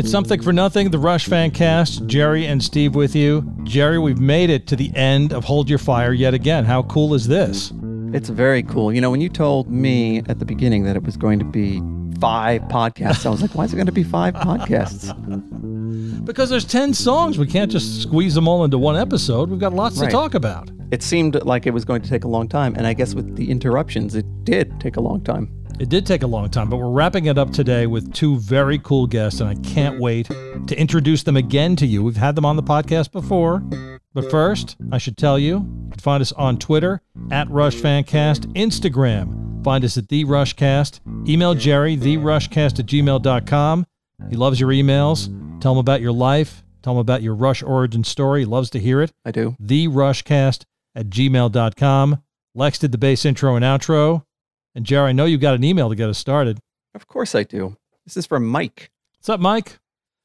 It's Something for Nothing, the Rush Fan Cast. Jerry and Steve with you. Jerry, we've made it to the end of Hold Your Fire yet again. How cool is this? It's very cool. You know, when you told me at the beginning that it was going to be five podcasts, I was like, why is it going to be five podcasts? Because there's 10 songs. We can't just squeeze them all into one episode. We've got lots Right. to talk about. It seemed like it was going to take a long time. And I guess with the interruptions, it did take a long time. It did take a long time, but we're wrapping it up today with two very cool guests, and I can't wait to introduce them again to you. We've had them on the podcast before, but first, I should tell you, you can find us on Twitter at RushFancast, Instagram, find us at The Rushcast, email Jerry, TheRushcast at gmail.com. He loves your emails. Tell him about your life. Tell him about your Rush origin story. He loves to hear it. I do. TheRushcast at gmail.com. Lex did the bass intro and outro. And Jerry, I know you got an email to get us started. Of course I do. This is from Mike. What's up, Mike?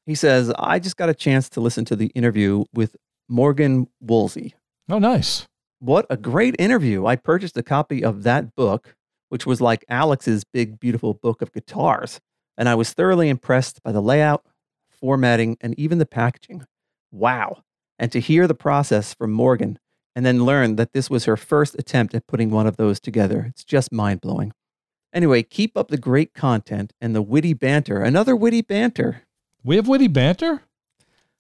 He says, I just got a chance to listen to the interview with Morgan Woolsey. Oh, nice. What a great interview. I purchased a copy of that book, which was like Alex's big, beautiful book of guitars. And I was thoroughly impressed by the layout, formatting, and even the packaging. Wow. And to hear the process from Morgan and then learn that this was her first attempt at putting one of those together, it's just mind blowing. Anyway, keep up the great content and the witty banter. Another witty banter. We have witty banter?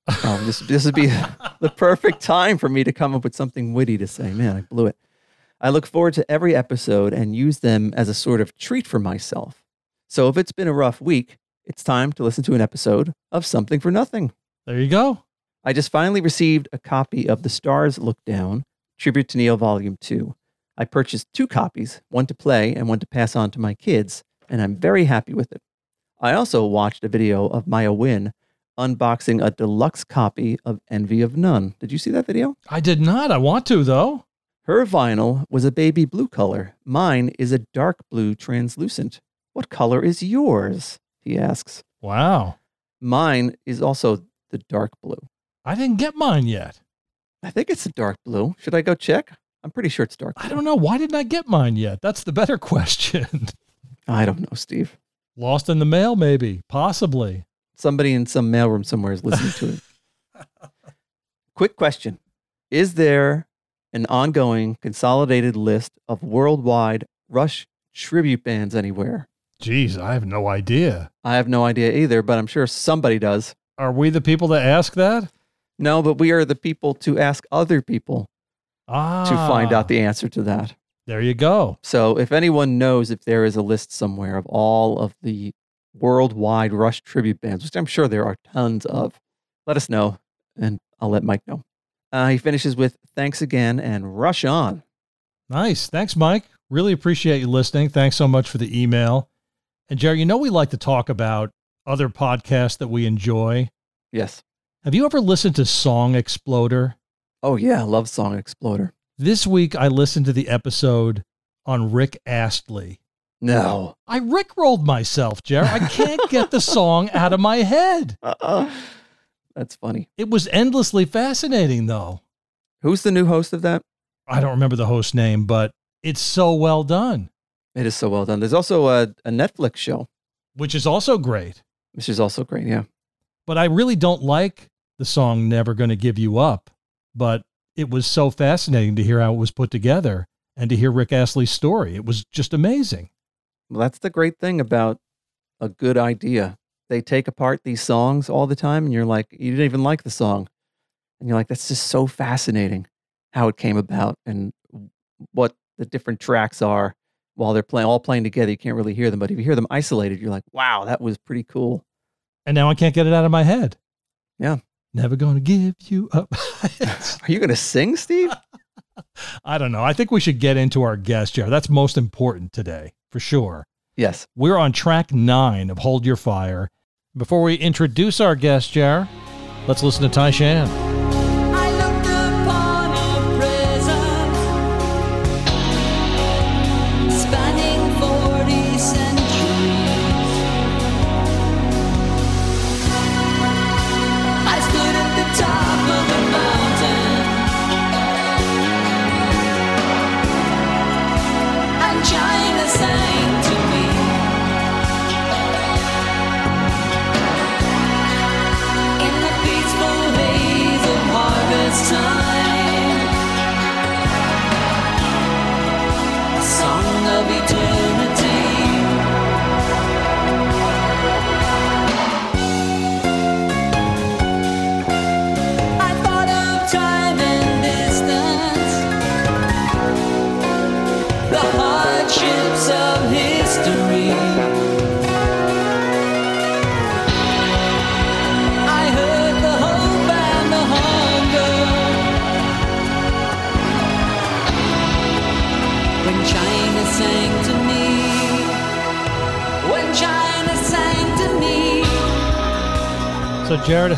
Oh, this this would be the perfect time for me to come up with something witty to say. Man, I blew it. I look forward to every episode and use them as a sort of treat for myself. So if it's been a rough week, it's time to listen to an episode of Something for Nothing. There you go. I just finally received a copy of The Stars Look Down, Tribute to Neil Volume 2. I purchased two copies, one to play and one to pass on to my kids, and I'm very happy with it. I also watched a video of Maiah Wynne unboxing a deluxe copy of Envy of None. Did you see that video? I did not. I want to, though. Her vinyl was a baby blue color. Mine is a dark blue translucent. What color is yours? He asks. Wow. Mine is also the dark blue. I didn't get mine yet. I think it's a dark blue. Should I go check? I'm pretty sure it's dark. I don't know. Why didn't I get mine yet? That's the better question. I don't know, Steve. Lost in the mail, maybe. Possibly. Somebody in some mailroom somewhere is listening to it. Quick question Is there an ongoing consolidated list of worldwide Rush tribute bands anywhere? Jeez, I have no idea. I have no idea either, but I'm sure somebody does. Are we the people to ask that? No, but we are the people to ask other people Ah. to find out the answer to that. There you go. So if anyone knows if there is a list somewhere of all of the worldwide Rush tribute bands, which I'm sure there are tons of, let us know and I'll let Mike know. Uh, he finishes with thanks again and rush on. Nice. Thanks, Mike. Really appreciate you listening. Thanks so much for the email. And Jerry, you know we like to talk about other podcasts that we enjoy. Yes. Have you ever listened to Song Exploder? Oh, yeah. I Love Song Exploder. This week I listened to the episode on Rick Astley. No. I rickrolled myself, Jerry. I can't get the song out of my head. Uh-uh. That's funny. It was endlessly fascinating, though. Who's the new host of that? I don't remember the host name, but it's so well done, It is so well done. There's also a, a Netflix show, which is also great. which is also great. Yeah. But I really don't like the song Never Gonna Give You Up. But it was so fascinating to hear how it was put together and to hear Rick Astley's story. It was just amazing. Well, that's the great thing about a good idea. They take apart these songs all the time, and you're like, you didn't even like the song. And you're like, that's just so fascinating how it came about and what the different tracks are while they're playing, all playing together. You can't really hear them, but if you hear them isolated, you're like, wow, that was pretty cool. And now I can't get it out of my head. Yeah. Never gonna give you up. Are you going to sing, Steve? I don't know. I think we should get into our guest, Jared. That's most important today, for sure. yes. We're on track nine of Hold Your Fire. Before we introduce our guest, Jar, let's listen to Tai Shan.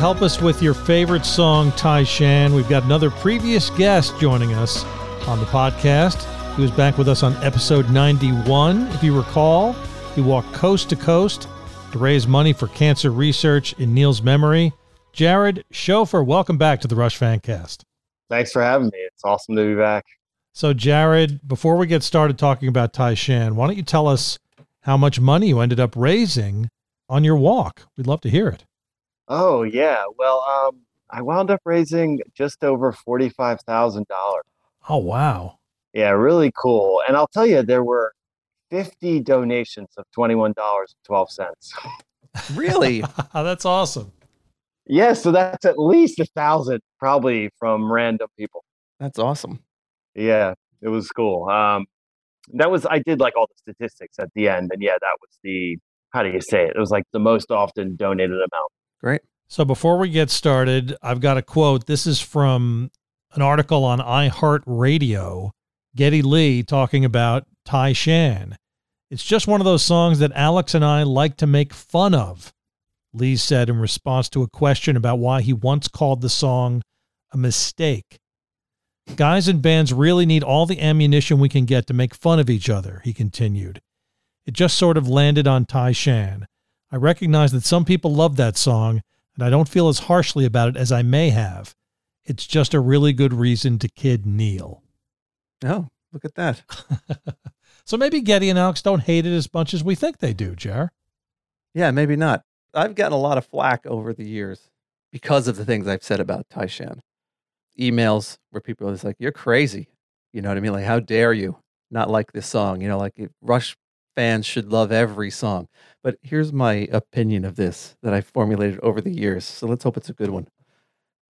Help us with your favorite song, Tai Shan. We've got another previous guest joining us on the podcast. He was back with us on episode 91. If you recall, he walked coast to coast to raise money for cancer research in Neil's memory. Jared Schofer, welcome back to the Rush Fancast. Thanks for having me. It's awesome to be back. So, Jared, before we get started talking about Tai Shan, why don't you tell us how much money you ended up raising on your walk? We'd love to hear it. Oh yeah. Well, um, I wound up raising just over forty-five thousand dollars. Oh, wow. Yeah, really cool. And I'll tell you, there were fifty donations of twenty-one dollars and twelve cents. Really? That's awesome. Yeah, so that's at least a thousand, probably from random people. That's awesome. Yeah, it was cool. Um, that was I did like all the statistics at the end, and yeah, that was the how do you say it? It was like the most often donated amount. Great. So before we get started, I've got a quote. This is from an article on iHeartRadio. Geddy Lee talking about Tai Shan. It's just one of those songs that Alex and I like to make fun of, Lee said in response to a question about why he once called the song a mistake. Guys and bands really need all the ammunition we can get to make fun of each other, he continued. It just sort of landed on Tai Shan. I recognize that some people love that song, and I don't feel as harshly about it as I may have. It's just a really good reason to kid Neil. Oh, look at that. so maybe Geddy and Alex don't hate it as much as we think they do, Jar. Yeah, maybe not. I've gotten a lot of flack over the years because of the things I've said about Taishan. Emails where people are just like, "You're crazy," you know what I mean? Like, how dare you not like this song? You know, like it- Rush fans should love every song. But here's my opinion of this that I formulated over the years. So let's hope it's a good one.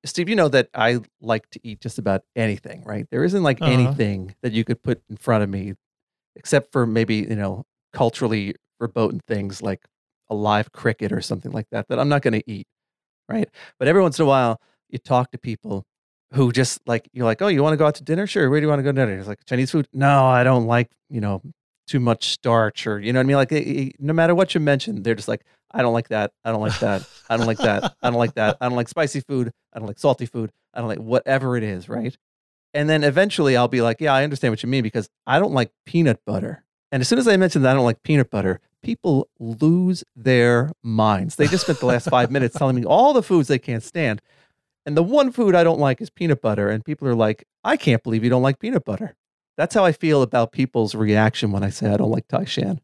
Steve, you know that I like to eat just about anything, right? There isn't like Uh-huh. anything that you could put in front of me, except for maybe you know culturally verboten things like a live cricket or something like that that I'm not going to eat, right? But every once in a while, you talk to people who just like you're like, oh, you want to go out to dinner? Sure. Where do you want to go to dinner? It's like Chinese food. No, I don't like you know too much starch or you know what I mean. Like it- it- no matter what you mention, they're just like, I don't like that. I don't like that. I don't like that. I don't like that. I don't like spicy food. I don't like salty food. I don't like whatever it is, right? And then eventually I'll be like, yeah, I understand what you mean because I don't like peanut butter. And as soon as I mention that I don't like peanut butter, people lose their minds. They just spent the last five minutes telling me all the foods they can't stand. And the one food I don't like is peanut butter. And people are like, I can't believe you don't like peanut butter. That's how I feel about people's reaction when I say I don't like Tai Shan.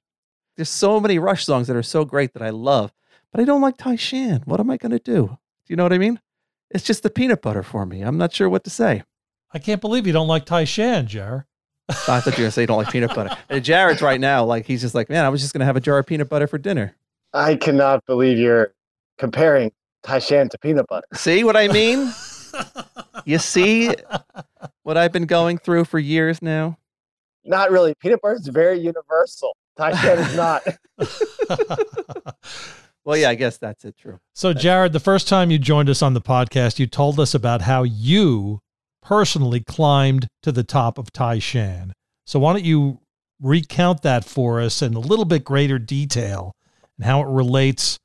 There's so many Rush songs that are so great that I love, but I don't like Tai Shan. What am I going to do? Do you know what I mean? It's just the peanut butter for me. I'm not sure what to say. I can't believe you don't like Tai Shan, Jar. I thought you were going to say you don't like peanut butter. And Jared's right now, like, he's just like, man, I was just going to have a jar of peanut butter for dinner. I cannot believe you're comparing Taishan to peanut butter. See what I mean? You see what I've been going through for years now? Not really. Peanut butter is very universal. Taishan is not. Well, yeah, I guess that's it. True. so, Jared, the first time you joined us on the podcast, you told us about how you personally climbed to the top of Tai Shan. So, why don't you recount that for us in a little bit greater detail and how it relates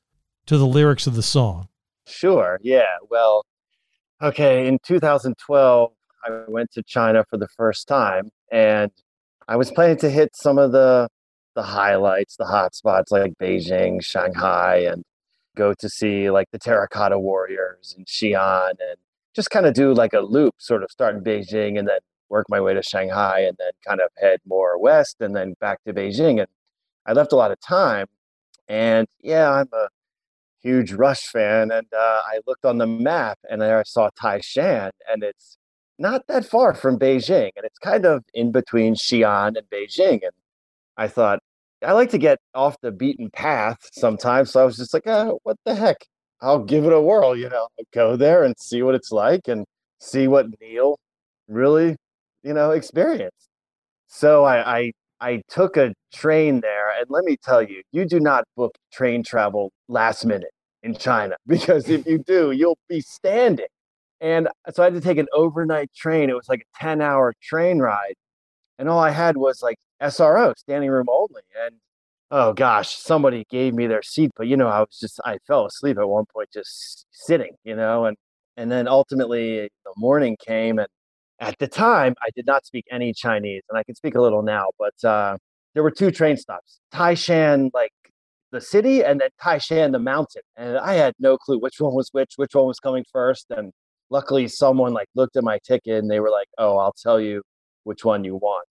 to the lyrics of the song? Sure. Yeah. Well, okay. In 2012, I went to China for the first time, and I was planning to hit some of the the highlights, the hot spots like Beijing, Shanghai, and go to see like the Terracotta Warriors in Xi'an, and just kind of do like a loop, sort of start in Beijing and then work my way to Shanghai, and then kind of head more west, and then back to Beijing. And I left a lot of time, and yeah, I'm a huge Rush fan, and uh, I looked on the map and there I saw Taishan, and it's not that far from Beijing, and it's kind of in between Xi'an and Beijing. And I thought I like to get off the beaten path sometimes, so I was just like, oh, what the heck? I'll give it a whirl, you know, go there and see what it's like, and see what Neil really, you know, experienced. So I, I I took a train there, and let me tell you, you do not book train travel last minute in China because if you do, you'll be standing. And so I had to take an overnight train. It was like a 10 hour train ride. And all I had was like SRO, standing room only. And oh gosh, somebody gave me their seat, but you know, I was just I fell asleep at one point just sitting, you know, and and then ultimately the morning came and at the time I did not speak any Chinese and I can speak a little now, but uh there were two train stops. Taishan like the city and then Taishan the mountain. And I had no clue which one was which, which one was coming first and luckily someone like looked at my ticket and they were like, "Oh, I'll tell you which one you want."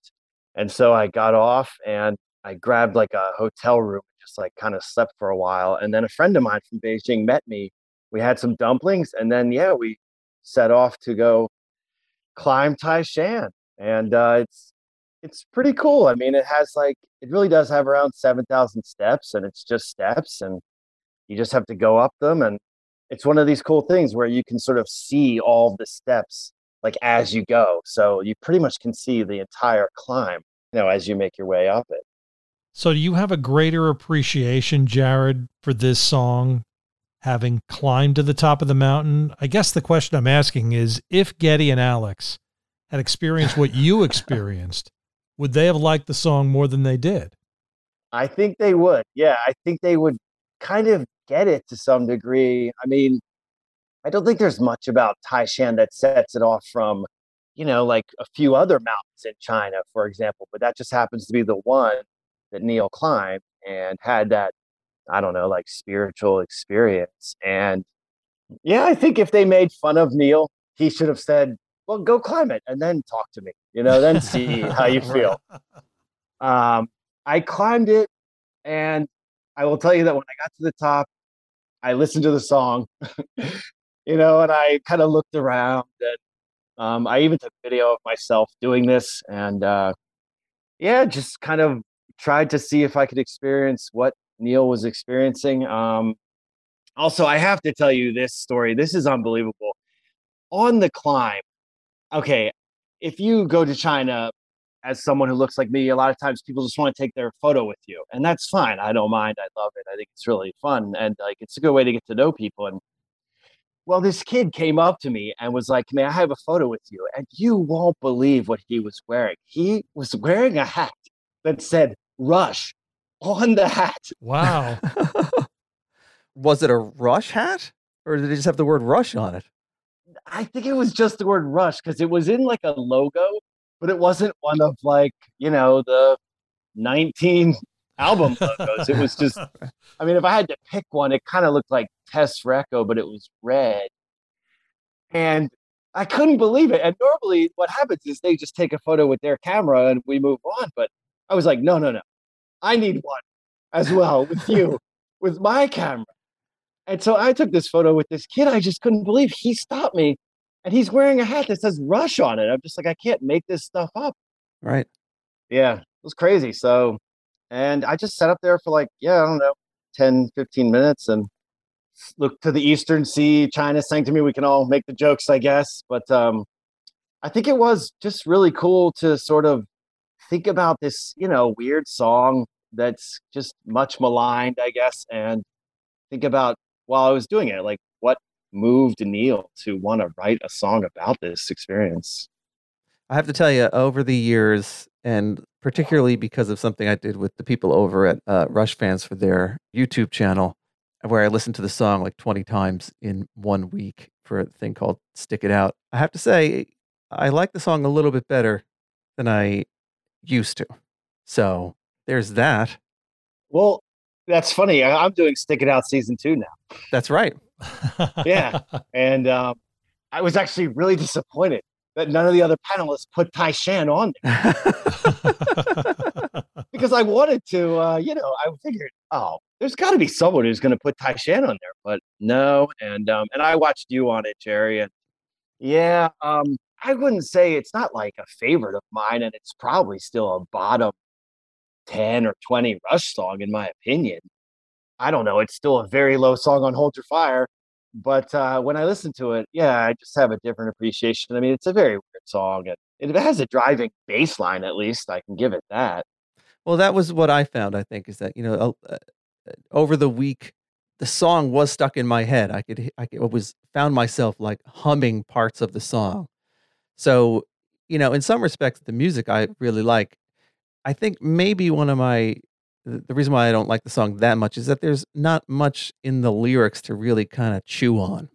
And so I got off and I grabbed like a hotel room just like kind of slept for a while. And then a friend of mine from Beijing met me. We had some dumplings and then yeah, we set off to go climb Taishan. And uh, it's it's pretty cool. I mean, it has like it really does have around 7,000 steps and it's just steps and you just have to go up them and it's one of these cool things where you can sort of see all the steps like as you go. So you pretty much can see the entire climb, you know, as you make your way up it. So, do you have a greater appreciation, Jared, for this song having climbed to the top of the mountain? I guess the question I'm asking is if Geddy and Alex had experienced what you experienced, would they have liked the song more than they did? I think they would. Yeah, I think they would kind of get it to some degree. I mean, I don't think there's much about Taishan that sets it off from, you know, like a few other mountains in China, for example, but that just happens to be the one that Neil climbed and had that, I don't know, like spiritual experience. And yeah, I think if they made fun of Neil, he should have said, well, go climb it and then talk to me, you know, then see how you feel. Um, I climbed it, and I will tell you that when I got to the top, I listened to the song, you know, and I kind of looked around, and um, I even took video of myself doing this, and uh, yeah, just kind of tried to see if I could experience what Neil was experiencing. Um, also, I have to tell you this story. This is unbelievable. On the climb, okay, if you go to China as someone who looks like me, a lot of times people just want to take their photo with you, and that's fine. I don't mind. I love it. I think it's really fun, and like it's a good way to get to know people. And well, this kid came up to me and was like, "May I have a photo with you?" And you won't believe what he was wearing. He was wearing a hat that said "Rush" on the hat. Wow. Was it a Rush hat, or did it just have the word Rush on it? I think it was just the word Rush because it was in like a logo, but it wasn't one of like you know the 19 album logos. It was just, I mean, if I had to pick one, it kind of looked like Test for Echo, but it was red. And I couldn't believe it. And normally, what happens is they just take a photo with their camera and we move on. But I was like, no, no, no. I need one as well with you, with my camera. And so I took this photo with this kid. I just couldn't believe he stopped me and he's wearing a hat that says Rush on it. I'm just like, I can't make this stuff up. Right. Yeah, it was crazy. So, and I just sat up there for like, yeah, I don't know, 10, 15 minutes and looked to the Eastern Sea, China sang to me. We can all make the jokes, I guess. But um, I think it was just really cool to sort of think about this, you know, weird song that's just much maligned, I guess, and think about while I was doing it, like what moved Neil to want to write a song about this experience. I have to tell you, over the years, and particularly because of something I did with the people over at uh, Rush Fans for their YouTube channel, where I listened to the song like 20 times in one week for a thing called Stick It Out, I have to say, I like the song a little bit better than I used to. So there's that. Well, that's funny. I- I'm doing Stick It Out season two now. That's right. Yeah. And um, I was actually really disappointed that none of the other panelists put Tai Shan on there because I wanted to, uh, you know, I figured, oh, there's got to be someone who's going to put Tai Shan on there, but no. And um, and I watched you on it, Jerry, and yeah, um, I wouldn't say it's not like a favorite of mine, and it's probably still a bottom ten or twenty Rush song in my opinion. I don't know. It's still a very low song on Hold Your Fire, but uh, when I listen to it, yeah, I just have a different appreciation. I mean, it's a very weird song, and it has a driving bass line. At least I can give it that. Well, that was what I found. I think is that you know, uh, over the week, the song was stuck in my head. I could, I could, was found myself like humming parts of the song. So, you know, in some respects, the music I really like. I think maybe one of my the reason why I don't like the song that much is that there's not much in the lyrics to really kind of chew on. Do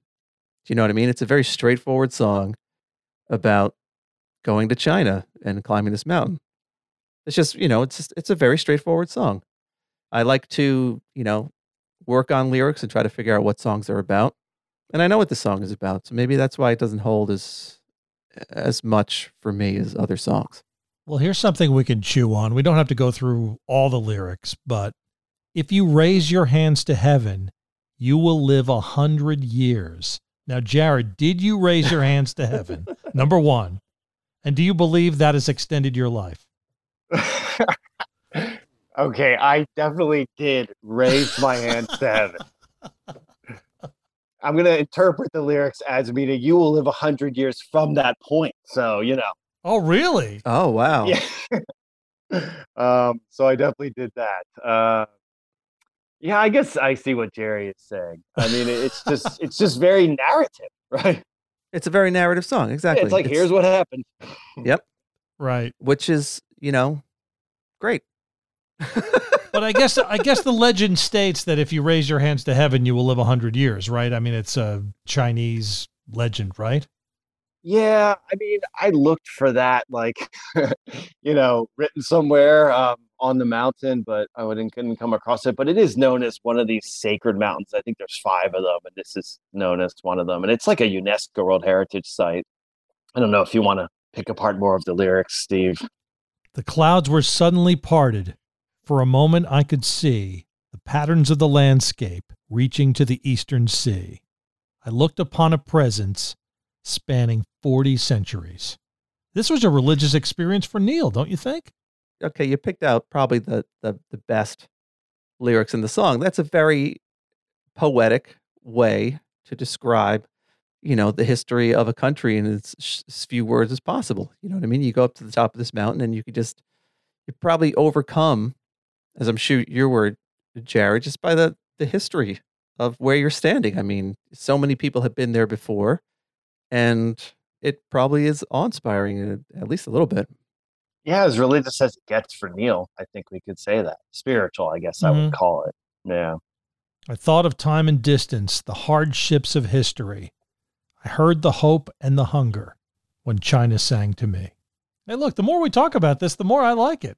you know what I mean? It's a very straightforward song about going to China and climbing this mountain. It's just, you know, it's just, it's a very straightforward song. I like to, you know, work on lyrics and try to figure out what songs they're about. And I know what the song is about, so maybe that's why it doesn't hold as as much for me as other songs. Well, here's something we can chew on. We don't have to go through all the lyrics, but if you raise your hands to heaven, you will live a hundred years. Now, Jared, did you raise your hands to heaven? Number one. And do you believe that has extended your life? okay, I definitely did raise my hands to heaven. I'm gonna interpret the lyrics as meaning you will live a hundred years from that point. So you know, Oh, really? Oh wow. yeah. um, so I definitely did that. Uh, yeah, I guess I see what Jerry is saying. I mean, it's just it's just very narrative, right? It's a very narrative song, exactly. It's like here's what happened. Yep. Right. which is, you know, great. But I guess I guess the legend states that if you raise your hands to heaven, you will live a hundred years, right? I mean, it's a Chinese legend, right? Yeah, I mean, I looked for that, like, you know, written somewhere um, on the mountain, but I wouldn't couldn't come across it. But it is known as one of these sacred mountains. I think there's five of them, and this is known as one of them. And it's like a UNESCO World Heritage Site. I don't know if you want to pick apart more of the lyrics, Steve. The clouds were suddenly parted. For a moment, I could see the patterns of the landscape reaching to the eastern sea. I looked upon a presence spanning 40 centuries. This was a religious experience for Neil, don't you think? Okay, you picked out probably the the, the best lyrics in the song. That's a very poetic way to describe, you know, the history of a country in as, as few words as possible. You know what I mean? You go up to the top of this mountain and you could just you probably overcome, as I'm sure your word, Jared, just by the the history of where you're standing. I mean, so many people have been there before, and it probably is awe-inspiring, uh, at least a little bit. Yeah, as religious as it gets for Neil, I think we could say that. Spiritual, I guess I Mhm. would call it. Yeah. I thought of time and distance, the hardships of history. I heard the hope and the hunger when China sang to me. Hey, look, the more we talk about this, the more I like it.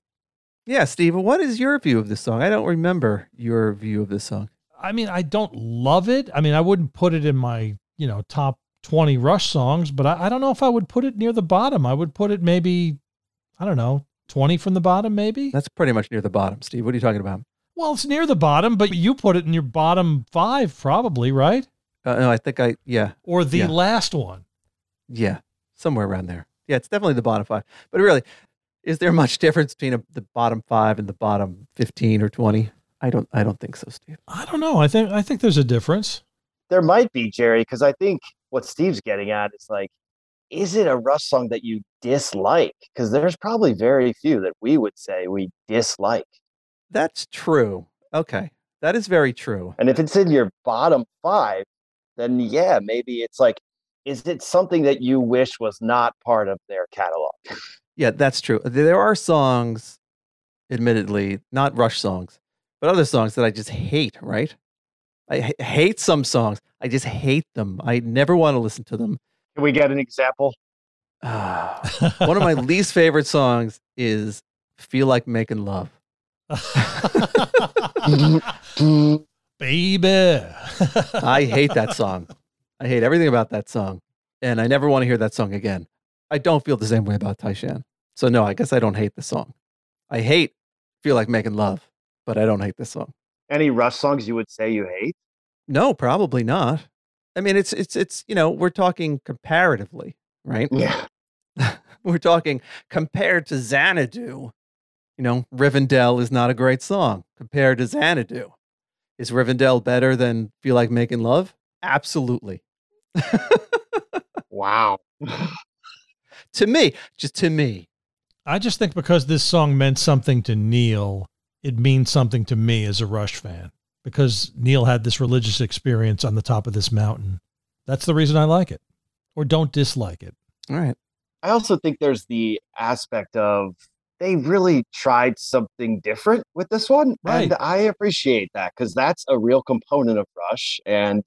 Yeah, Steve, what is your view of this song? I don't remember your view of this song. I mean, I don't love it. I mean, I wouldn't put it in my, you know, top 20 Rush songs, but I, I don't know if I would put it near the bottom. I would put it maybe, I don't know, 20 from the bottom, maybe. That's pretty much near the bottom, Steve. What are you talking about? Well, it's near the bottom, but you put it in your bottom five, probably, right? Uh, no, I think I, yeah, Or the Yeah. last one. yeah, somewhere around there. Yeah, it's definitely the bottom five. But really, is there much difference between a, the bottom five and the bottom 15 or 20? I don't, I don't think so, Steve. I don't know. I think I think there's a difference. There might be, Jerry, because I think what Steve's getting at is like, is it a Rush song that you dislike? Because there's probably very few that we would say we dislike. That's true. Okay. That is very true. And if it's in your bottom five, then yeah, maybe it's like, is it something that you wish was not part of their catalog? Yeah, that's true. There are songs, admittedly, not Rush songs, but other songs that I just hate, right? I h- hate some songs. I just hate them. I never want to listen to them. Can we get an example? Ah, one of my least favorite songs is Feel Like Making Love. Baby. I hate that song. I hate everything about that song. And I never want to hear that song again. I don't feel the same way about Taishan. So, no, I guess I don't hate the song. I hate Feel Like Making Love, but I don't hate this song. Any Rush songs you would say you hate? No, probably not. I mean, it's, it's, it's, you know, we're talking comparatively, right? Yeah. we're talking compared to Xanadu. You know, Rivendell is not a great song compared to Xanadu. Is Rivendell better than Feel Like Making Love? Absolutely. Wow. to me, just to me. I just think because this song meant something to Neil, it means something to me as a Rush fan. Because Neil had this religious experience on the top of this mountain. That's the reason I like it. Or don't dislike it. All right. I also think there's the aspect of they really tried something different with this one. Right. And I appreciate that because that's a real component of Rush. And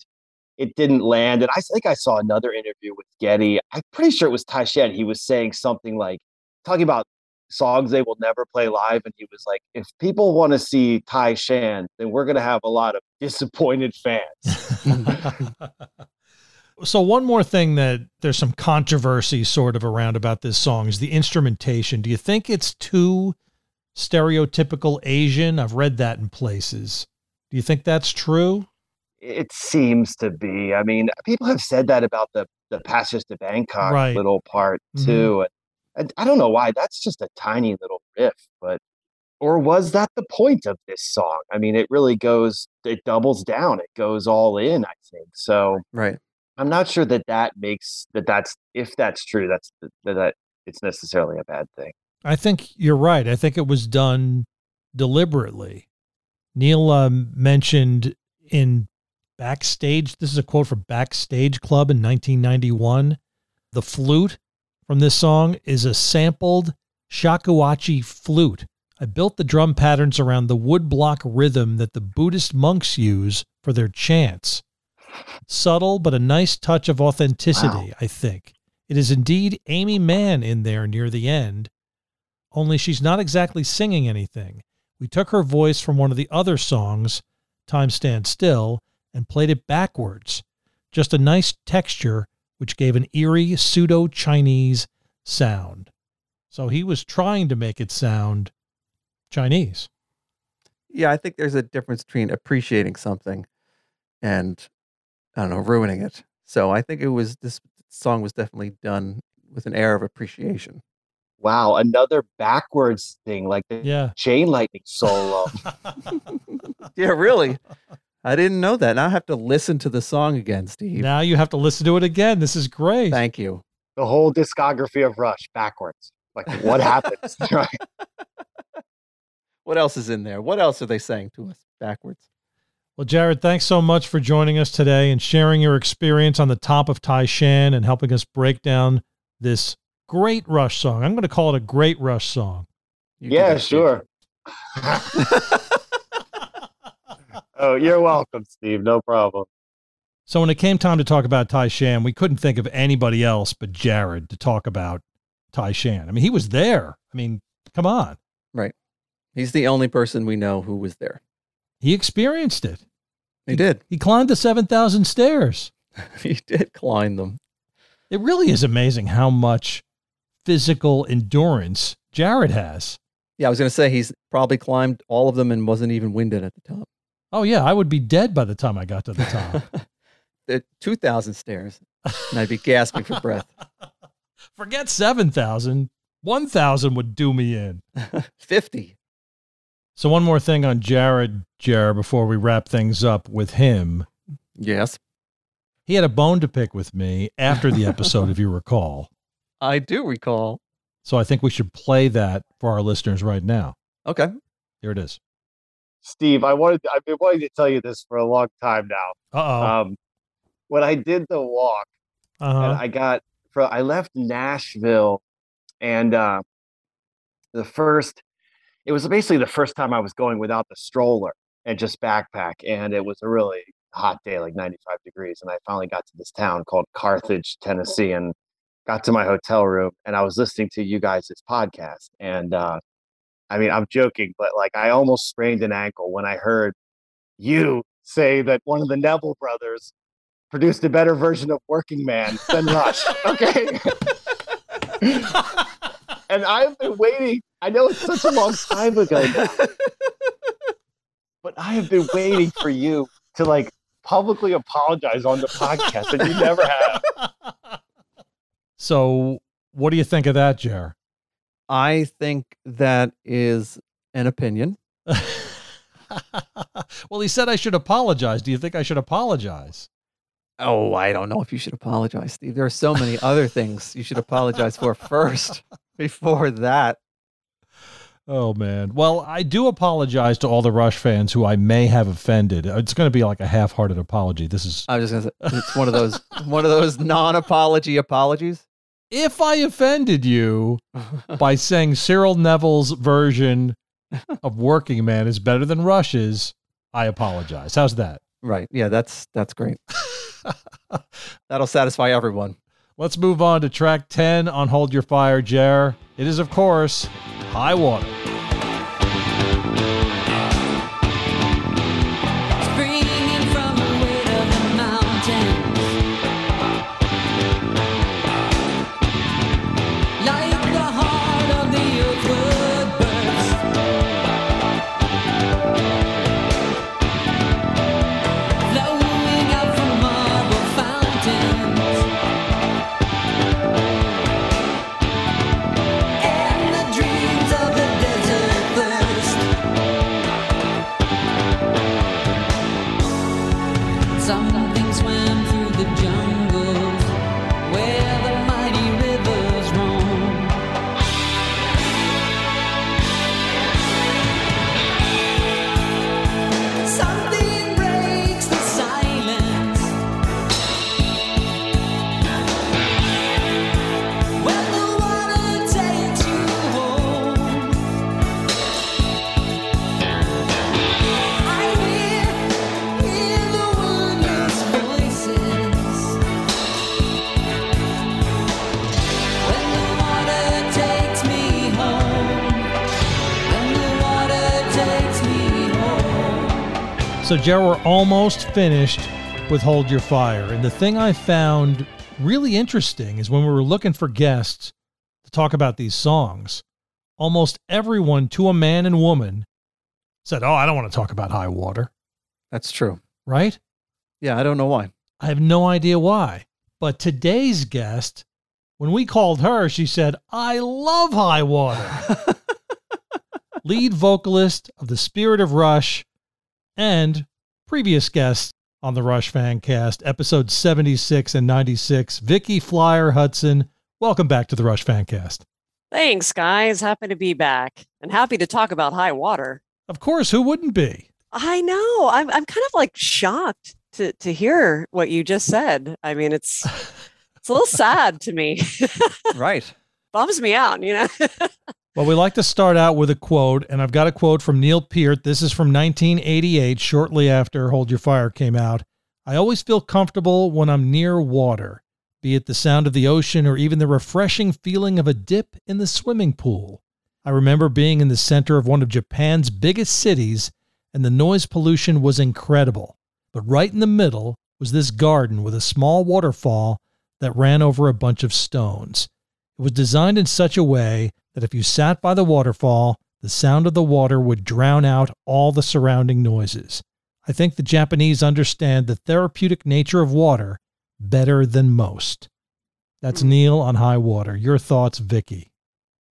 it didn't land. And I think I saw another interview with Geddy. I'm pretty sure it was Tai Shan. He was saying something like, talking about songs they will never play live. And he was like, if people want to see Tai Shan, then we're going to have a lot of disappointed fans. so one more thing that there's some controversy sort of around about this song is the instrumentation. Do you think it's too stereotypical Asian? I've read that in places. Do you think that's true? It seems to be. I mean, people have said that about the the Passage to Bangkok Right. little part Mhm. too. And I don't know why. That's just a tiny little riff, but or was that the point of this song? I mean, it really goes. It doubles down. It goes all in. I think so. Right. I'm not sure that that makes that that's if that's true. That's that, that it's necessarily a bad thing. I think you're right. I think it was done deliberately. Neil um, mentioned in Backstage, this is a quote from Backstage Club in 1991. The flute from this song is a sampled shakuhachi flute. I built the drum patterns around the woodblock rhythm that the Buddhist monks use for their chants. Subtle, but a nice touch of authenticity, Wow. I think. It is indeed Aimee Mann in there near the end, only she's not exactly singing anything. We took her voice from one of the other songs, Time Stands Still, and played it backwards. Just a nice texture, which gave an eerie pseudo Chinese sound. So he was trying to make it sound Chinese. Yeah, I think there's a difference between appreciating something and I don't know, ruining it. So I think it was this song was definitely done with an air of appreciation. Wow, another backwards thing like the Yeah. chain lightning solo. Yeah, really. I didn't know that. Now I have to listen to the song again, Steve. now you have to listen to it again. This is great. Thank you. the whole discography of Rush backwards. Like what happens? What else is in there? What else are they saying to us backwards? Well, Jared, thanks so much for joining us today and sharing your experience on the top of Tai Shan and helping us break down this great Rush song. I'm going to call it a great Rush song. You Yeah, sure. oh, you're welcome, Steve. No problem. So when it came time to talk about Tai Shan, we couldn't think of anybody else but Jared to talk about Tai Shan. I mean, he was there. I mean, come on. Right. He's the only person we know who was there. He experienced it. He did. He climbed the 7,000 stairs. he did climb them. It really is amazing how much physical endurance Jared has. Yeah, I was going to say he's probably climbed all of them and wasn't even winded at the top. Oh, yeah, I would be dead by the time I got to the top. the 2,000 stairs, and I'd be gasping for breath. Forget 7,000. 1,000 would do me in. 50. So, one more thing on Jared, Jared, before we wrap things up with him. Yes, He had a bone to pick with me after the episode, if you recall. I do recall. So, I think we should play that for our listeners right now. Okay. Here it is. Steve, I wanted I've been wanting to tell you this for a long time now. Uh oh. Um, when I did the walk, Uh-huh. I got fro I left Nashville, and uh, the first, it was basically the first time I was going without the stroller and just backpack, and it was a really hot day, like 95 degrees, and I finally got to this town called Carthage, Tennessee, and got to my hotel room, and I was listening to you guys' podcast, and uh, I mean, I'm joking, but like I almost sprained an ankle when I heard you say that one of the Neville brothers produced a better version of Working Man than Rush. Okay. and I've been waiting. I know it's such a long time ago, but I have been waiting for you to like publicly apologize on the podcast, and you never have. so, what do you think of that, Jared? I think that is an opinion. well, he said I should apologize. Do you think I should apologize? Oh, I don't know if you should apologize, Steve. There are so many other things you should apologize for first before that. Oh man. Well, I do apologize to all the Rush fans who I may have offended. Uh, it's going to be like a half-hearted apology. This is I was just gonna say it's one of those one of those non-apology apologies. If I offended you by saying Cyril Neville's version of Working Man is better than Rush's, I apologize. How's that? right. Yeah, that's that's great. That'll satisfy everyone. Let's move on to track 10 on Hold Your Fire, Jer. It is, of course, High Water. So, Jer, we're almost finished with Hold Your Fire. And the thing I found really interesting is when we were looking for guests to talk about these songs, almost everyone, to a man and woman, said, Oh, I don't want to talk about High Water, That's true. right? Yeah, I don't know why. I have no idea why. But today's guest, when we called her, she said, I love High Water. Lead vocalist of The Spirit of Rush and previous guests on the Rush fan cast, episode 76 and 96, Vicky Flyer Hudson. Welcome back to the Rush fan cast. Thanks, guys. Happy to be back and happy to talk about high water. Of course, who wouldn't be? I know. I'm I'm kind of like shocked to to hear what you just said. I mean, it's it's a little sad to me. right. Bums me out, you know. Well, we like to start out with a quote, and I've got a quote from Neil Peart. This is from 1988, shortly after Hold Your Fire came out. I always feel comfortable when I'm near water, be it the sound of the ocean or even the refreshing feeling of a dip in the swimming pool. I remember being in the center of one of Japan's biggest cities, and the noise pollution was incredible. But right in the middle was this garden with a small waterfall that ran over a bunch of stones. It was designed in such a way that if you sat by the waterfall, the sound of the water would drown out all the surrounding noises. I think the Japanese understand the therapeutic nature of water better than most. That's Hmm. Neil on high water. Your thoughts, Vicky?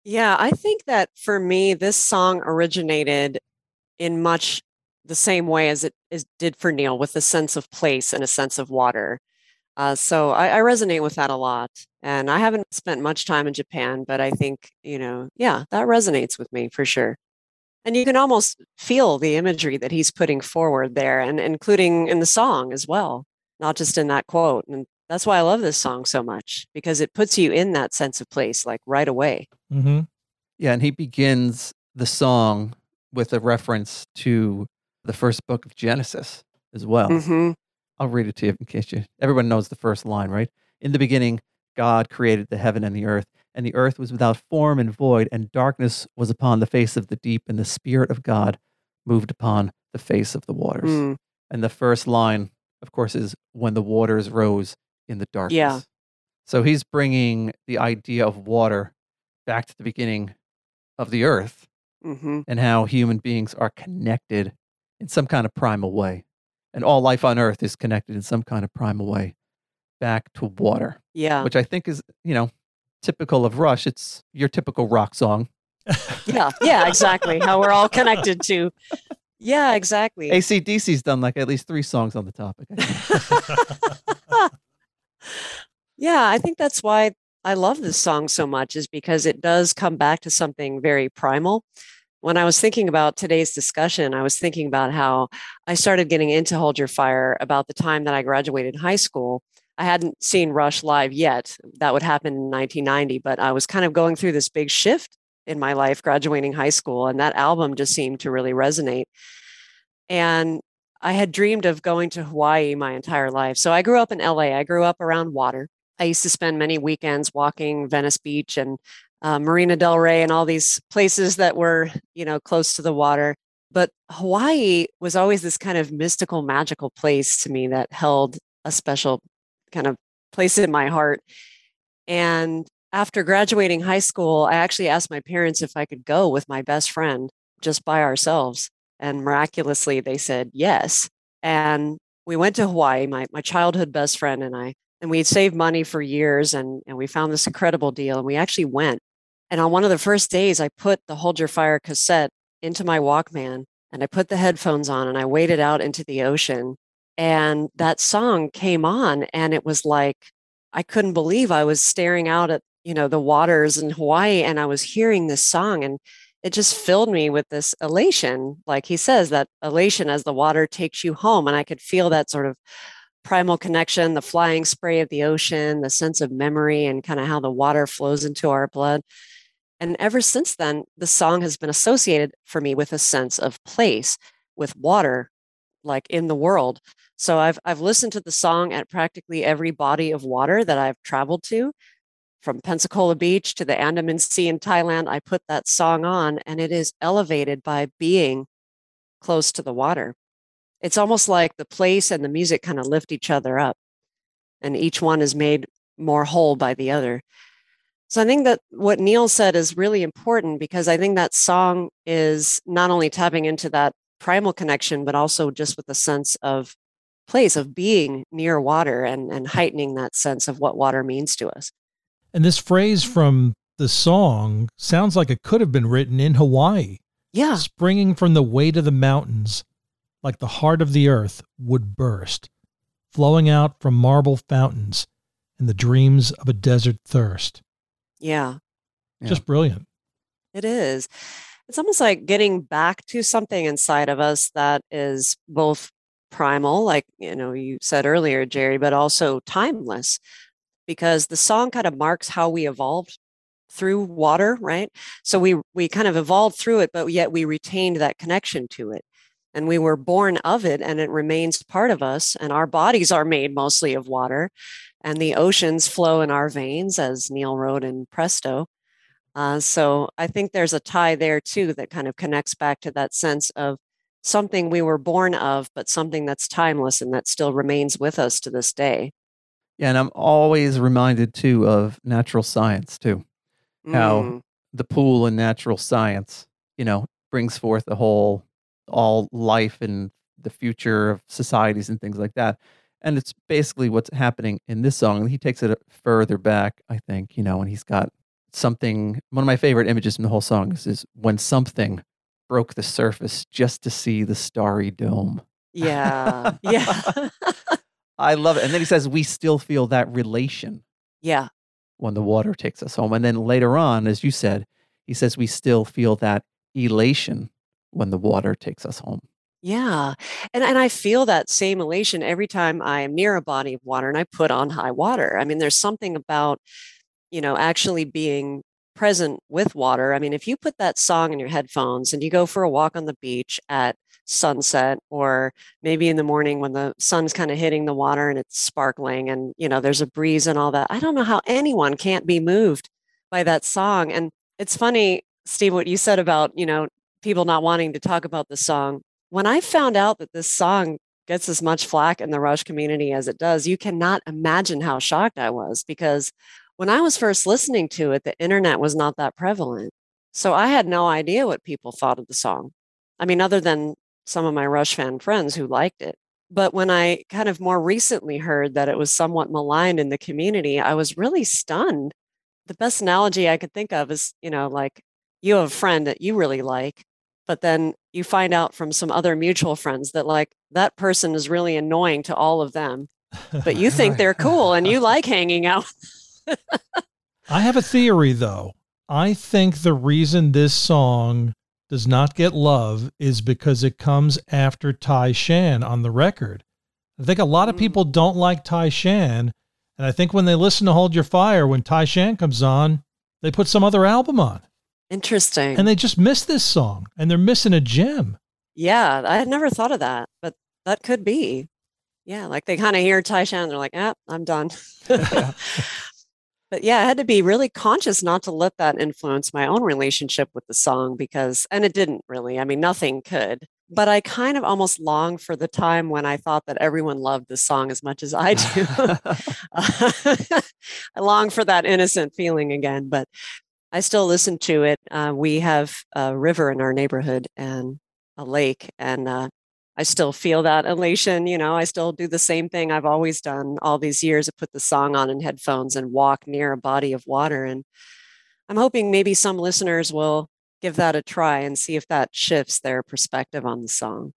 Yeah, I think that for me, this song originated in much the same way as it is, did for Neil, with a sense of place and a sense of water. Uh, so I, I resonate with that a lot. And I haven't spent much time in Japan, but I think, you know, yeah, that resonates with me for sure. And you can almost feel the imagery that he's putting forward there, and including in the song as well, not just in that quote. And that's why I love this song so much because it puts you in that sense of place, like right away. Mm-hmm. Yeah, and he begins the song with a reference to the first book of Genesis as well. hmm I'll read it to you in case you. Everyone knows the first line, right? In the beginning, God created the heaven and the earth, and the earth was without form and void, and darkness was upon the face of the deep, and the Spirit of God moved upon the face of the waters. Mm, And the first line, of course, is when the waters rose in the darkness. Yeah. So he's bringing the idea of water back to the beginning of the earth hmm and how human beings are connected in some kind of primal way. And all life on earth is connected in some kind of primal way back to water, Yeah. which I think is, you know, typical of Rush. It's your typical rock song. Yeah. Yeah. Exactly. How we're all connected to. Yeah. Exactly. ACDC's done like at least three songs on the topic. I. Yeah. I think that's why I love this song so much, is because it does come back to something very primal. When I was thinking about today's discussion, I was thinking about how I started getting into Hold Your Fire about the time that I graduated high school. I hadn't seen Rush live yet. That would happen in 1990, but I was kind of going through this big shift in my life, graduating high school, and that album just seemed to really resonate. And I had dreamed of going to Hawaii my entire life. So I grew up in LA. I grew up around water. I used to spend many weekends walking Venice Beach and uh, Marina Del Rey and all these places that were, you know, close to the water. But Hawaii was always this kind of mystical, magical place to me that held a special kind of place in my heart. And after graduating high school, I actually asked my parents if I could go with my best friend just by ourselves. And miraculously, they said yes. And we went to Hawaii, my, my childhood best friend and I, and we saved money for years and, and we found this incredible deal. And we actually went. And on one of the first days, I put the Hold Your Fire cassette into my Walkman and I put the headphones on and I waded out into the ocean. And that song came on and it was like, I couldn't believe I was staring out at, you know, the waters in Hawaii and I was hearing this song and it just filled me with this elation. Like he says, that elation as the water takes you home. And I could feel that sort of primal connection, the flying spray of the ocean, the sense of memory, and kind of how the water flows into our blood. And ever since then, the song has been associated for me with a sense of place, with water, like in the world. So I've I've listened to the song at practically every body of water that I've traveled to. From Pensacola Beach to the Andaman Sea in Thailand, I put that song on and it is elevated by being close to the water. It's almost like the place and the music kind of lift each other up, and each one is made more whole by the other. So I think that what Neil said is really important because I think that song is not only tapping into that primal connection, but also just with a sense of place of being near water and, and heightening that sense of what water means to us. And this phrase mm-hmm. from the song sounds like it could have been written in Hawaii. Yeah. Springing from the weight of the mountains, like the heart of the earth would burst, flowing out from marble fountains in the dreams of a desert thirst. Yeah. Yeah. Just brilliant. It is. It's almost like getting back to something inside of us that is both primal, like you know you said earlier, Jerry, but also timeless, because the song kind of marks how we evolved through water, right? So we we kind of evolved through it, but yet we retained that connection to it. And we were born of it and it remains part of us. And our bodies are made mostly of water. And the oceans flow in our veins, as Neil wrote in Presto. Uh, so I think there's a tie there too that kind of connects back to that sense of something we were born of, but something that's timeless and that still remains with us to this day. Yeah, and I'm always reminded too of natural science too. How Mm, the pool in natural science, you know, brings forth the whole all life and the future of societies and things like that. And it's basically what's happening in this song. He takes it uh, further back, I think, you know, and he's got something. One of my favorite images in the whole song is, is when something broke the surface just to see the starry dome. yeah. Yeah. I love it. And then he says, we still feel that relation yeah. when the water takes us home. And then later on, as you said, he says, we still feel that elation when the water takes us home. Yeah. And and I feel that same elation every time I am near a body of water and I put on high water. I mean, there's something about, you know, actually being present with water. I mean, if you put that song in your headphones and you go for a walk on the beach at sunset or maybe in the morning when the sun's kind of hitting the water and it's sparkling and, you know, there's a breeze and all that. I don't know how anyone can't be moved by that song. And it's funny, Steve, what you said about, you know, people not wanting to talk about the song when I found out that this song gets as much flack in the Rush community as it does, you cannot imagine how shocked I was because when I was first listening to it, the internet was not that prevalent. So I had no idea what people thought of the song. I mean, other than some of my Rush fan friends who liked it. But when I kind of more recently heard that it was somewhat maligned in the community, I was really stunned. The best analogy I could think of is, you know, like you have a friend that you really like, but then you find out from some other mutual friends that like that person is really annoying to all of them but you think they're cool and you like hanging out I have a theory though. I think the reason this song does not get love is because it comes after Tai Shan on the record. I think a lot of Mm. people don't like Tai Shan And I think when they listen to Hold Your Fire, when Tai Shan comes on, they put some other album on. Interesting. And they just miss this song and they're missing a gem. yeah, I had never thought of that, but that could be. Yeah, like they kind of hear Tai Shan, they're like, ah, I'm done. but yeah, I had to be really conscious not to let that influence my own relationship with the song because, and it didn't really. I mean, nothing could. But I kind of almost long for the time when I thought that everyone loved this song as much as I do. I long for that innocent feeling again, but I still listen to it. Uh, we have a river in our neighborhood and a lake, and uh, I still feel that elation. You know, I still do the same thing I've always done all these years. I put the song on in headphones and walk near a body of water. And I'm hoping maybe some listeners will give that a try and see if that shifts their perspective on the song.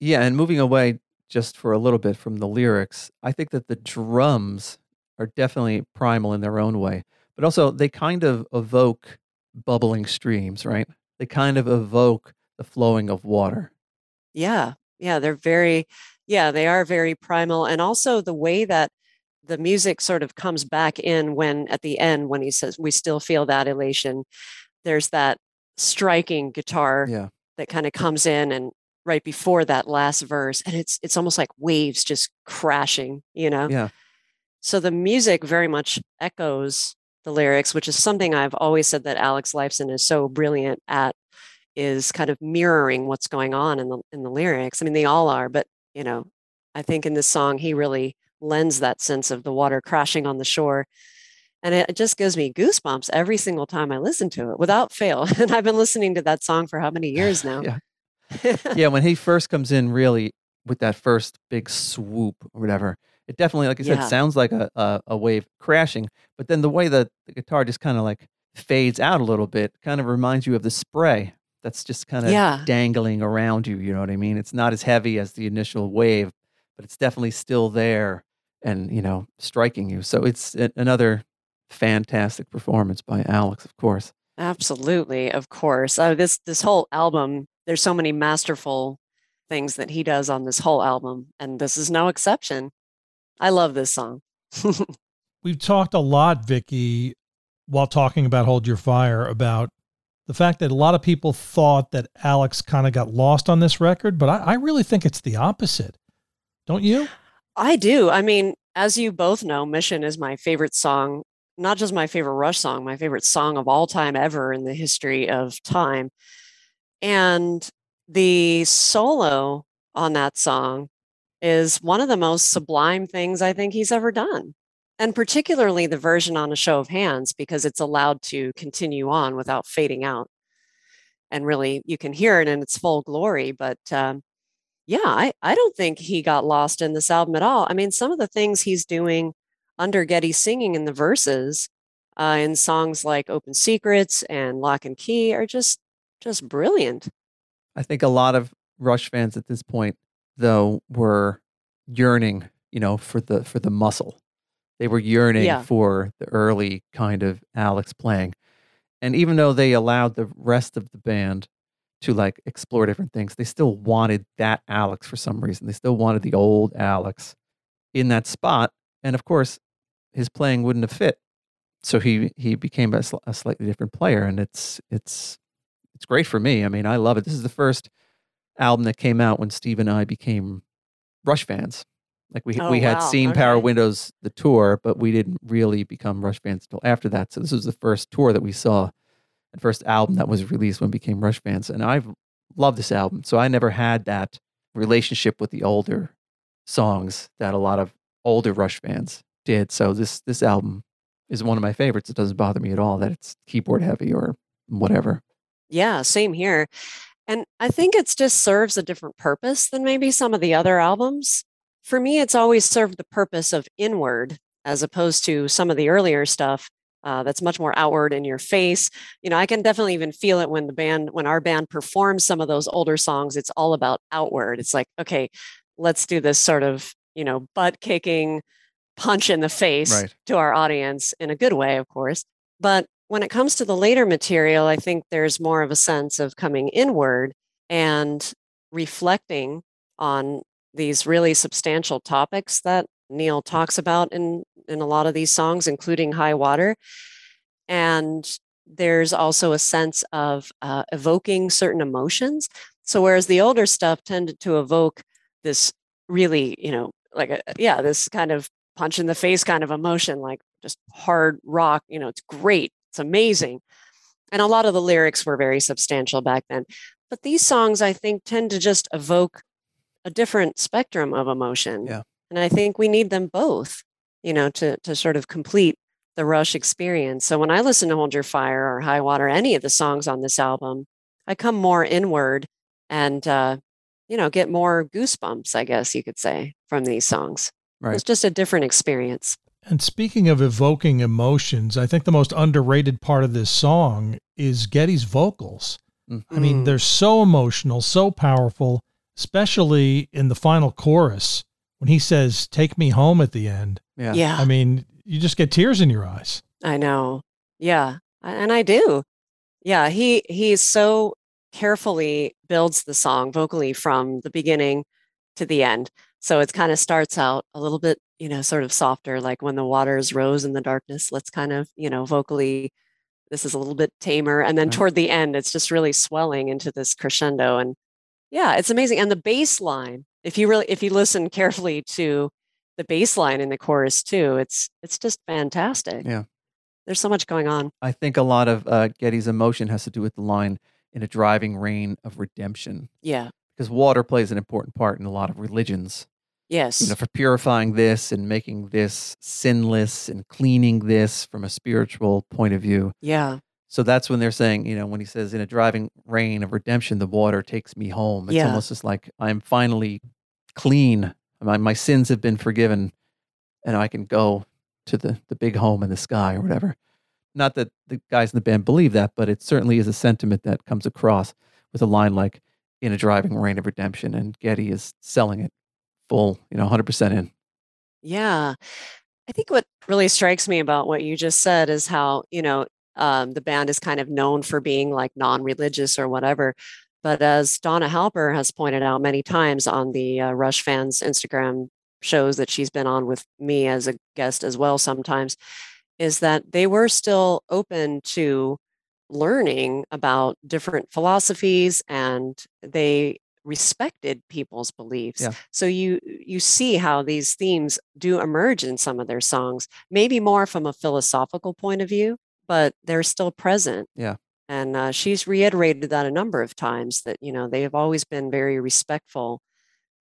Yeah, and moving away just for a little bit from the lyrics, I think that the drums are definitely primal in their own way, but also they kind of evoke bubbling streams, right? They kind of evoke the flowing of water. Yeah. Yeah. They're very, yeah, they are very primal. And also the way that the music sort of comes back in when at the end, when he says, we still feel that elation, there's that striking guitar Yeah. that kind of comes in and right before that last verse. And it's, it's almost like waves just crashing, you know? Yeah. So the music very much echoes the lyrics, which is something I've always said that Alex Lifeson is so brilliant at is kind of mirroring what's going on in the in the lyrics. I mean, they all are, but you know, I think in this song he really lends that sense of the water crashing on the shore. And it just gives me goosebumps every single time I listen to it without fail. And I've been listening to that song for how many years now? Yeah. yeah, when he first comes in, really with that first big swoop or whatever, it definitely, like I said, Yeah. sounds like a, a a wave crashing. But then the way that the guitar just kind of like fades out a little bit, kind of reminds you of the spray that's just kind of Yeah. dangling around you. You know what I mean? It's not as heavy as the initial wave, but it's definitely still there and you know striking you. So it's another fantastic performance by Alex, of course. Absolutely, of course. Uh, this this whole album, there's so many masterful things that he does on this whole album, and this is no exception. I love this song. We've talked a lot, Vicky, while talking about Hold Your Fire, about the fact that a lot of people thought that Alex kind of got lost on this record, but I, I really think it's the opposite. Don't you? I do. I mean, as you both know, Mission is my favorite song, not just my favorite Rush song, my favorite song of all time ever in the history of time. And the solo on that song is one of the most sublime things I think he's ever done. And particularly the version on a show of hands, because it's allowed to continue on without fading out. And really, you can hear it in its full glory. But um, yeah, I, I don't think he got lost in this album at all. I mean, some of the things he's doing under Geddy singing in the verses uh, in songs like Open Secrets and Lock and Key are just just brilliant. I think a lot of Rush fans at this point, though, were yearning, you know, for the for the muscle. They were yearning Yeah. for the early kind of Alex playing. And even though they allowed the rest of the band to like explore different things, they still wanted that Alex for some reason. They still wanted the old Alex in that spot. And of course, his playing wouldn't have fit. So he he became a, sl- a slightly different player and it's it's it's great for me. I mean, I love it. This is the first album that came out when Steve and I became Rush fans. Like we Oh, we had wow. seen Power Windows the tour, but we didn't really become Rush fans until after that. So this was the first tour that we saw, and first album that was released when we became Rush fans. And I've loved this album. So I never had that relationship with the older songs that a lot of older Rush fans did. So this this album is one of my favorites. It doesn't bother me at all that it's keyboard heavy or whatever. Yeah, same here. And I think it's just serves a different purpose than maybe some of the other albums. For me, it's always served the purpose of inward as opposed to some of the earlier stuff uh, that's much more outward in your face. You know, I can definitely even feel it when the band, when our band performs some of those older songs, it's all about outward. It's like, okay, let's do this sort of, you know, butt kicking punch in the face Right. to our audience in a good way, of course. But when it comes to the later material, I think there's more of a sense of coming inward and reflecting on these really substantial topics that Neil talks about in in a lot of these songs, including High Water. And there's also a sense of uh, evoking certain emotions. So whereas the older stuff tended to evoke this really, you know, like a, yeah, this kind of punch in the face kind of emotion, like just hard rock. You know, it's great, it's amazing, and a lot of the lyrics were very substantial back then. But these songs, I think, tend to just evoke a different spectrum of emotion. Yeah. And I think we need them both, you know, to to sort of complete the Rush experience. So when I listen to Hold Your Fire or High Water, any of the songs on this album, I come more inward and uh, you know, get more goosebumps, I guess you could say, from these songs. Right. It's just a different experience. And speaking of evoking emotions, I think the most underrated part of this song is Geddy's vocals. I mean, Mm. they're so emotional, so powerful, especially in the final chorus when he says, Take me home at the end. Yeah. yeah. I mean, you just get tears in your eyes. I know. Yeah. And I do. Yeah. He he so carefully builds the song vocally from the beginning to the end. So it kind of starts out a little bit, you know, sort of softer, like when the waters rose in the darkness. Let's kind of, you know, vocally, this is a little bit tamer. And then Right. toward the end, it's just really swelling into this crescendo. And yeah, it's amazing. And the bass line, if you really if you listen carefully to the bass line in the chorus too, it's it's just fantastic. Yeah. There's so much going on. I think a lot of uh, Geddy's emotion has to do with the line in a driving rain of redemption Yeah. because water plays an important part in a lot of religions. Yes. You know, for purifying this and making this sinless and cleaning this from a spiritual point of view. yeah. So that's when they're saying, you know, when he says in a driving rain of redemption, the water takes me home. It's Yeah. almost just like I'm finally clean. My, my sins have been forgiven and I can go to the, the big home in the sky or whatever. Not that the guys in the band believe that, but it certainly is a sentiment that comes across with a line like in a driving rain of redemption. And Geddy is selling it full, you know, 100% in. Yeah. I think what really strikes me about what you just said is how, you know, um, the band is kind of known for being like non religious or whatever. But as Donna Halper has pointed out many times on the uh, Rush fans Instagram shows that she's been on with me as a guest as well sometimes, is that they were still open to learning about different philosophies and they respected people's beliefs Yeah. so you you see how these themes do emerge in some of their songs maybe more from a philosophical point of view but they're still present Yeah. and uh, she's reiterated that a number of times that you know they have always been very respectful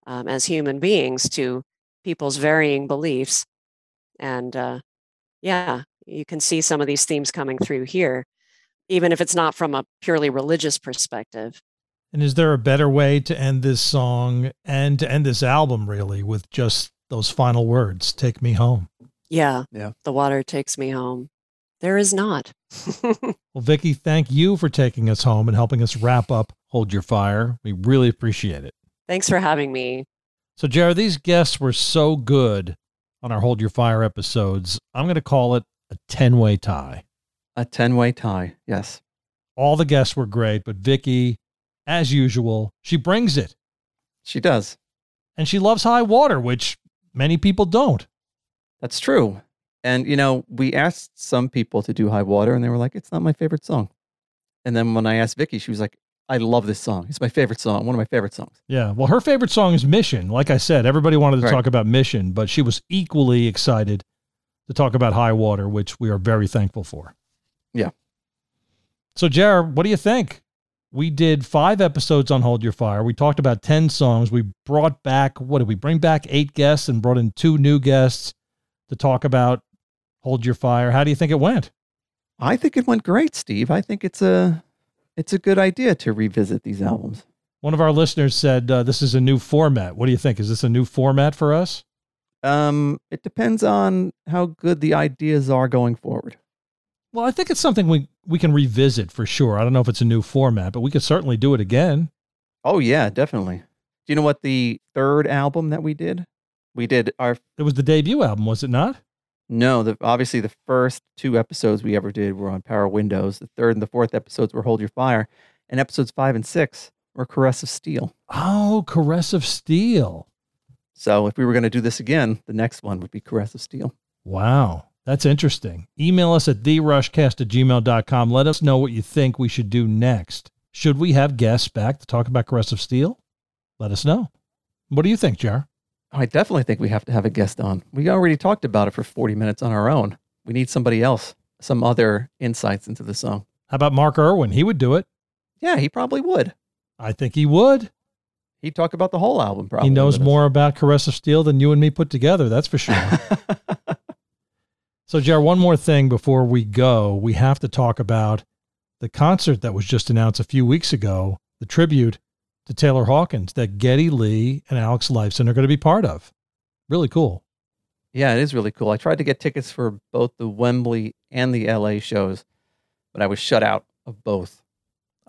um, as human beings to people's varying beliefs and uh, yeah you can see some of these themes coming through here even if it's not from a purely religious perspective And is there a better way to end this song and to end this album, really, with just those final words Take me home? yeah Yeah. the water takes me home there is not Well, Vicky, thank you for taking us home and helping us wrap up Hold Your Fire. We really appreciate it. thanks for having me So, Jared, these guests were so good on our Hold Your Fire episodes. I'm going to call it a 10 way tie. A 10 way tie. Yes. All the guests were great, but Vicky, as usual, she brings it. She does. And she loves high water, which many people don't. That's true. And, you know, we asked some people to do High Water and they were like, it's not my favorite song. And then when I asked Vicky, she was like, I love this song. It's my favorite song, one of my favorite songs. Yeah. Well, her favorite song is Mission. Like I said, everybody wanted to Right. talk about Mission, but she was equally excited to talk about High Water, which we are very thankful for. Yeah. So, Jared, what do you think? We did five episodes on Hold Your Fire. We talked about 10 songs. We brought back, what did we bring back? Eight guests and brought in two new guests to talk about Hold Your Fire. How do you think it went? I think it went great, Steve. I think it's a it's a good idea to revisit these albums. One of our listeners said uh, this is a new format. What do you think? Is this a new format for us? Um, it depends on how good the ideas are going forward. Well, I think it's something we, we can revisit for sure. I don't know if it's a new format, but we could certainly do it again. Oh yeah, definitely. Do you know what the third album that we did? We did our It was the debut album, was it not? no, the obviously the first two episodes we ever did were on Power Windows. The third and the fourth episodes were Hold Your Fire, and episodes five and six were Caress of Steel. Oh, Caress of Steel. So if we were going to do this again, the next one would be Caress of Steel. Wow. That's interesting. Email us at therushcast at gmail.com. Let us know what you think we should do next. Should we have guests back to talk about Caress of Steel? Let us know. What do you think, Jar? I definitely think we have to have a guest on. We already talked about it for 40 minutes on our own. We need somebody else, some other insights into the song. How about Mark Irwin? He would do it. Yeah, he probably would. I think he would. He'd talk about the whole album probably. he knows more about Caress of Steel than you and me put together. That's for sure. so, Jar, one more thing before we go. We have to talk about the concert that was just announced a few weeks ago, the tribute to Taylor Hawkins that Geddy Lee and Alex Lifeson are going to be part of. Really cool. yeah, it is really cool. I tried to get tickets for both the Wembley and the LA shows, but I was shut out of both.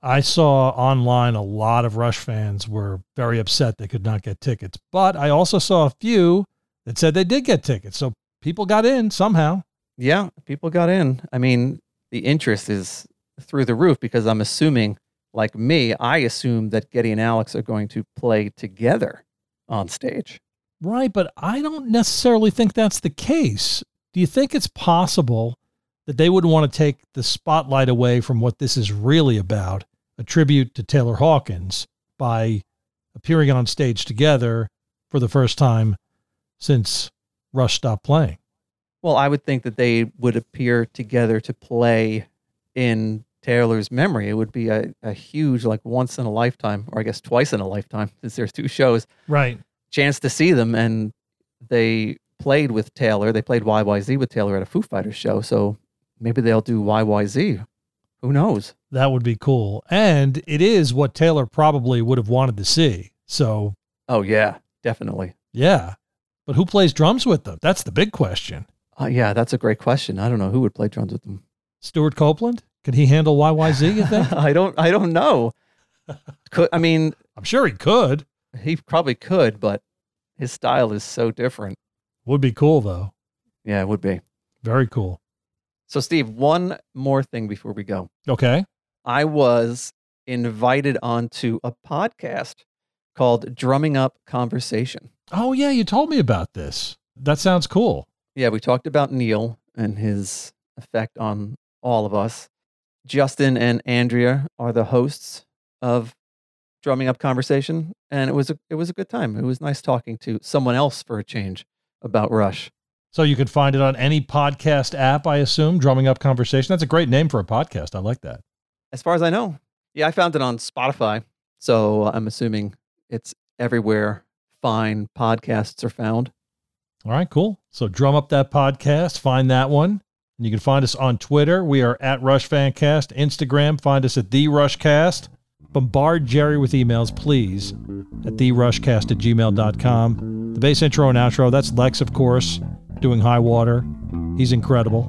I saw online a lot of Rush fans were very upset they could not get tickets, but I also saw a few that said they did get tickets. So people got in somehow. Yeah, people got in. I mean, the interest is through the roof because I'm assuming, like me, I assume that Geddy and Alex are going to play together on stage. Right, but I don't necessarily think that's the case. Do you think it's possible that they would want to take the spotlight away from what this is really about, a tribute to Taylor Hawkins, by appearing on stage together for the first time since Rush stopped playing? Well, I would think that they would appear together to play in Taylor's memory. It would be a, a huge, like once in a lifetime, or I guess twice in a lifetime, since there's two shows, Right. chance to see them. And they played with Taylor. They played YYZ with Taylor at a Foo Fighters show. So maybe they'll do YYZ. Who knows? That would be cool. And it is what Taylor probably would have wanted to see. So, Oh, yeah, definitely. yeah. But who plays drums with them? That's the big question. Uh, yeah, that's a great question. I don't know who would play drums with them. Stewart Copeland? Could he handle YYZ, you think? I don't. I don't know. Could I mean I'm sure he could. he probably could, but his style is so different. Would be cool, though. Yeah, it would be. Very cool. So, Steve, one more thing before we go. Okay. I was invited onto a podcast called Drumming Up Conversation. Oh, yeah. You told me about this. That sounds cool. Yeah, we talked about Neil and his effect on all of us. Justin and Andrea are the hosts of Drumming Up Conversation, and it was a it was a good time. It was nice talking to someone else for a change about Rush. So you could find it on any podcast app, I assume, Drumming Up Conversation. That's a great name for a podcast. I like that. As far as I know, yeah, I found it on Spotify, so I'm assuming it's everywhere fine podcasts are found. All right, cool. So drum up that podcast, find that one. And you can find us on Twitter. We are at Rush Fancast. Instagram, find us at The Rushcast. Bombard Jerry with emails, please, at therushcast at gmail.com. The bass intro and outro, that's Lex, of course, doing high water. He's incredible.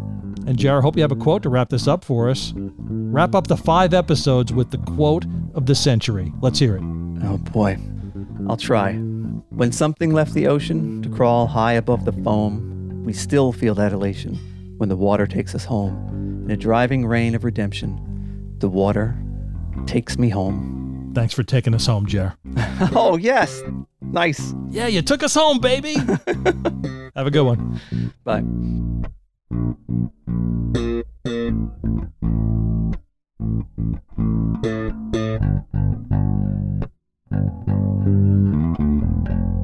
And Jerry, hope you have a quote to wrap this up for us. Wrap up the five episodes with the quote of the century. Let's hear it. Oh boy, I'll try. When something left the ocean to crawl high above the foam, we still feel that elation when the water takes us home. In a driving rain of redemption, the water takes me home. Thanks for taking us home, Jer. oh, yes. Nice. Yeah, you took us home, baby. have a good one. Bye. Thank you. Thank you.